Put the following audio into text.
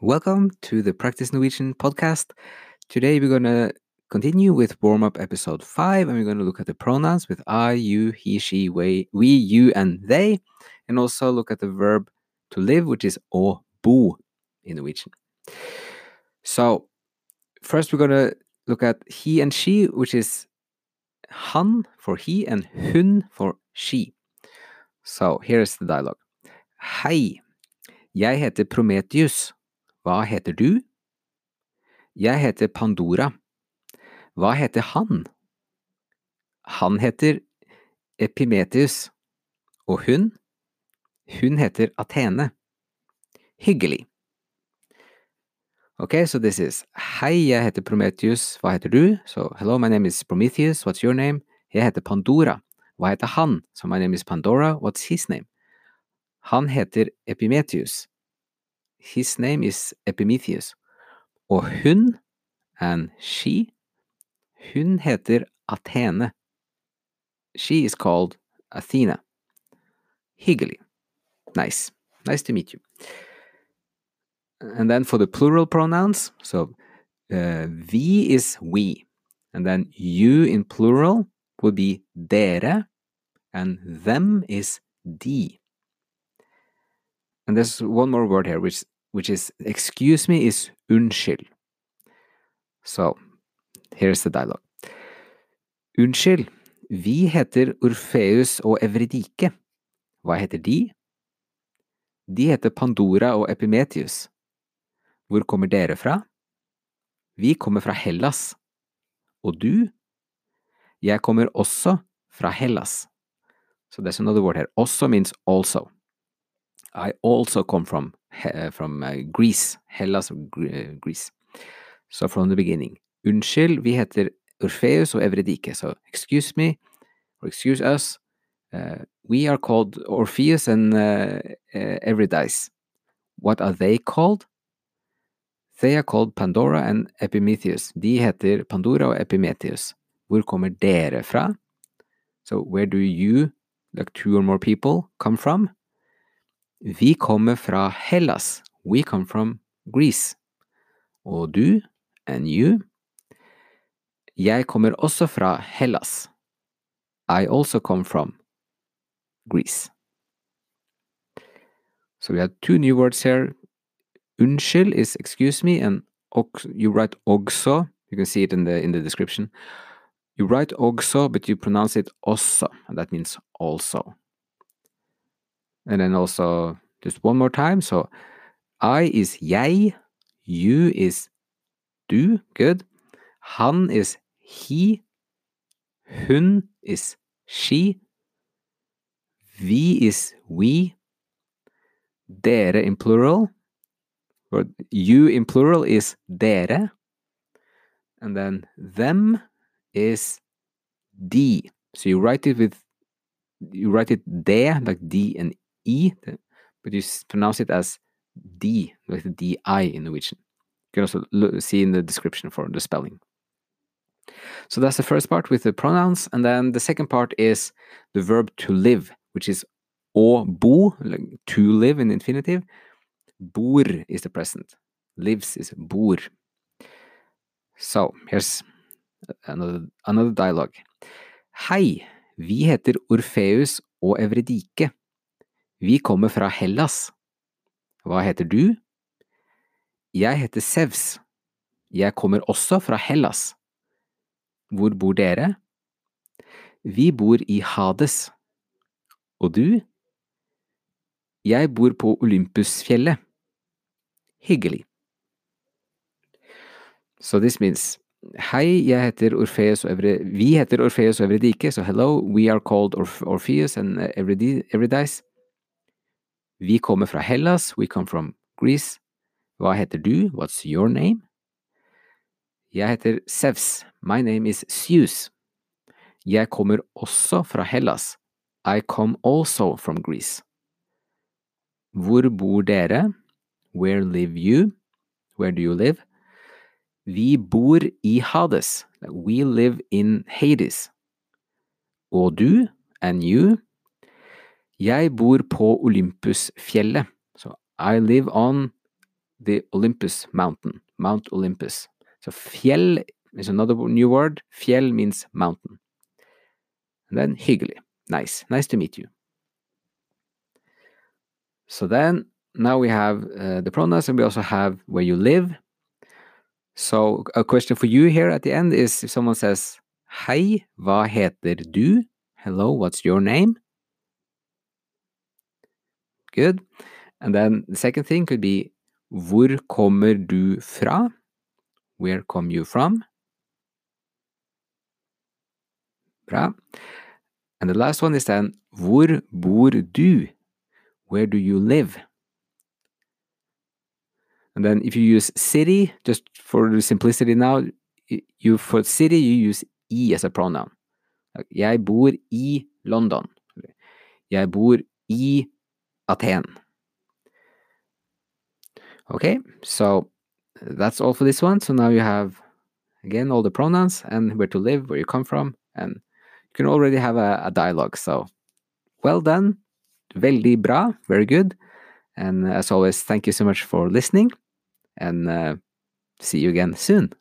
Welcome to the Practice Norwegian podcast. Today we're going to continue with warm up episode 5 and we're going to look at the pronouns with I, you, he, she, we, we, you, and they, and also look at the verb to live, which is å bo in Norwegian. So, first we're going to look at he and she, which is han for he and hun for she. So, here's the dialogue. Hei, jeg heter Prometheus. Hva heter du? Jeg heter Pandora. Hva heter han? Han heter Epimetheus. Og hun? Hun heter Athene. Hyggelig. Ok, so this is Hei, jeg heter Prometheus. Hva heter du? So, hello, my name is Prometheus. What's your name? Jeg heter Pandora. Hva heter han? So, my name is Pandora. What's his name? Han heter Epimetheus. His name is Epimetheus. Og hun, and she, hun heter Athene. She is called Athena. Hyggelig. Nice. Nice to meet you. And then for the plural pronouns, so uh, is we, and then you in plural would be dere, and them is de. And there's one more word here, which which is excuse me is unnskyld. So here's the dialogue. Unnskyld, vi heter Orfeus og Evridike. Hva heter de? De heter Pandora og Epimetheus. Hvor kommer dere fra? Vi kommer fra Hellas. Og du? Jeg kommer også fra Hellas. So there's another word here. Also means also. I also come from from uh, Greece. Hellas uh, Greece. So from the beginning. Unnskyld, vi heter Orpheus og Evredike. So excuse me, or excuse us. Uh, we are called Orpheus and uh, uh, Eurydice. What are they called? They are called Pandora and Epimetheus. De heter Pandora og Epimetheus. Hvor kommer dere fra? So where do you, like two or more people, come from? Vi kommer fra Hellas. We come from Greece. Og du, and you? Jeg kommer også fra Hellas. I also come from Greece. So we have two new words here. Unnskyld is excuse me, and you write også. You can see it in the in the description. You write også, but you pronounce it også, and that means also. And then also just one more time. So I is jeg, you is du, good. Han is he, hun is she, vi is we, dere in plural, or you in plural is dere, and then them is d. So you write it with, you write it there, like D and E, but you pronounce it as D, with D I in Norwegian. You can also look, see in the description for the spelling. So that's the first part with the pronouns, and then the second part is the verb to live, which is å bo, like to live in infinitive. Bor is the present. Lives is bor. So here's another, another dialogue. Hei, vi heter Orpheus og Evredike. Vi kommer fra Hellas. Hva heter du? Jeg heter Sevs. Jeg kommer også fra Hellas. Hvor bor dere? Vi bor i Hades. Og du? Jeg bor på Olympusfjellet. Hyggelig. So this means Hei, jeg heter Orpheus og Evre... Vi heter Orfeus og Evredike, so hello, we are called Orf Orpheus and Evridice. Vi kommer fra Hellas, we come from Greece. Hva heter du? What's your name? Jeg heter Sevs. My name is Zeus. Jeg kommer også fra Hellas. I come also from Greece. Hvor bor dere? Where live you? Where do you live? Vi bor i Hades. We live in Hades. Og du, and you? Jeg bor på Olympusfjellet. So I live on the Olympus mountain, Mount Olympus. So fjell is another new word. Fjell means mountain. Then hyggelig, nice, nice to meet you. So then now we have uh, the pronouns and we also have where you live. So a question for you here at the end is if someone says, Hei, hva heter du? Hello, what's your name? Good. And then the second thing could be Hvor kommer du fra? Where come you from? Bra. And the last one is then Hvor bor du? Where do you live? And then if you use city, just for the simplicity now, you for city you use i as a pronoun. Jeg bor i London. Jeg bor i Aten. Okay, so that's all for this one. So now you have again all the pronouns and where to live, where you come from, and you can already have a, a dialogue. So well done. Veldig bra. Very good. And as always, thank you so much for listening and uh, see you again soon.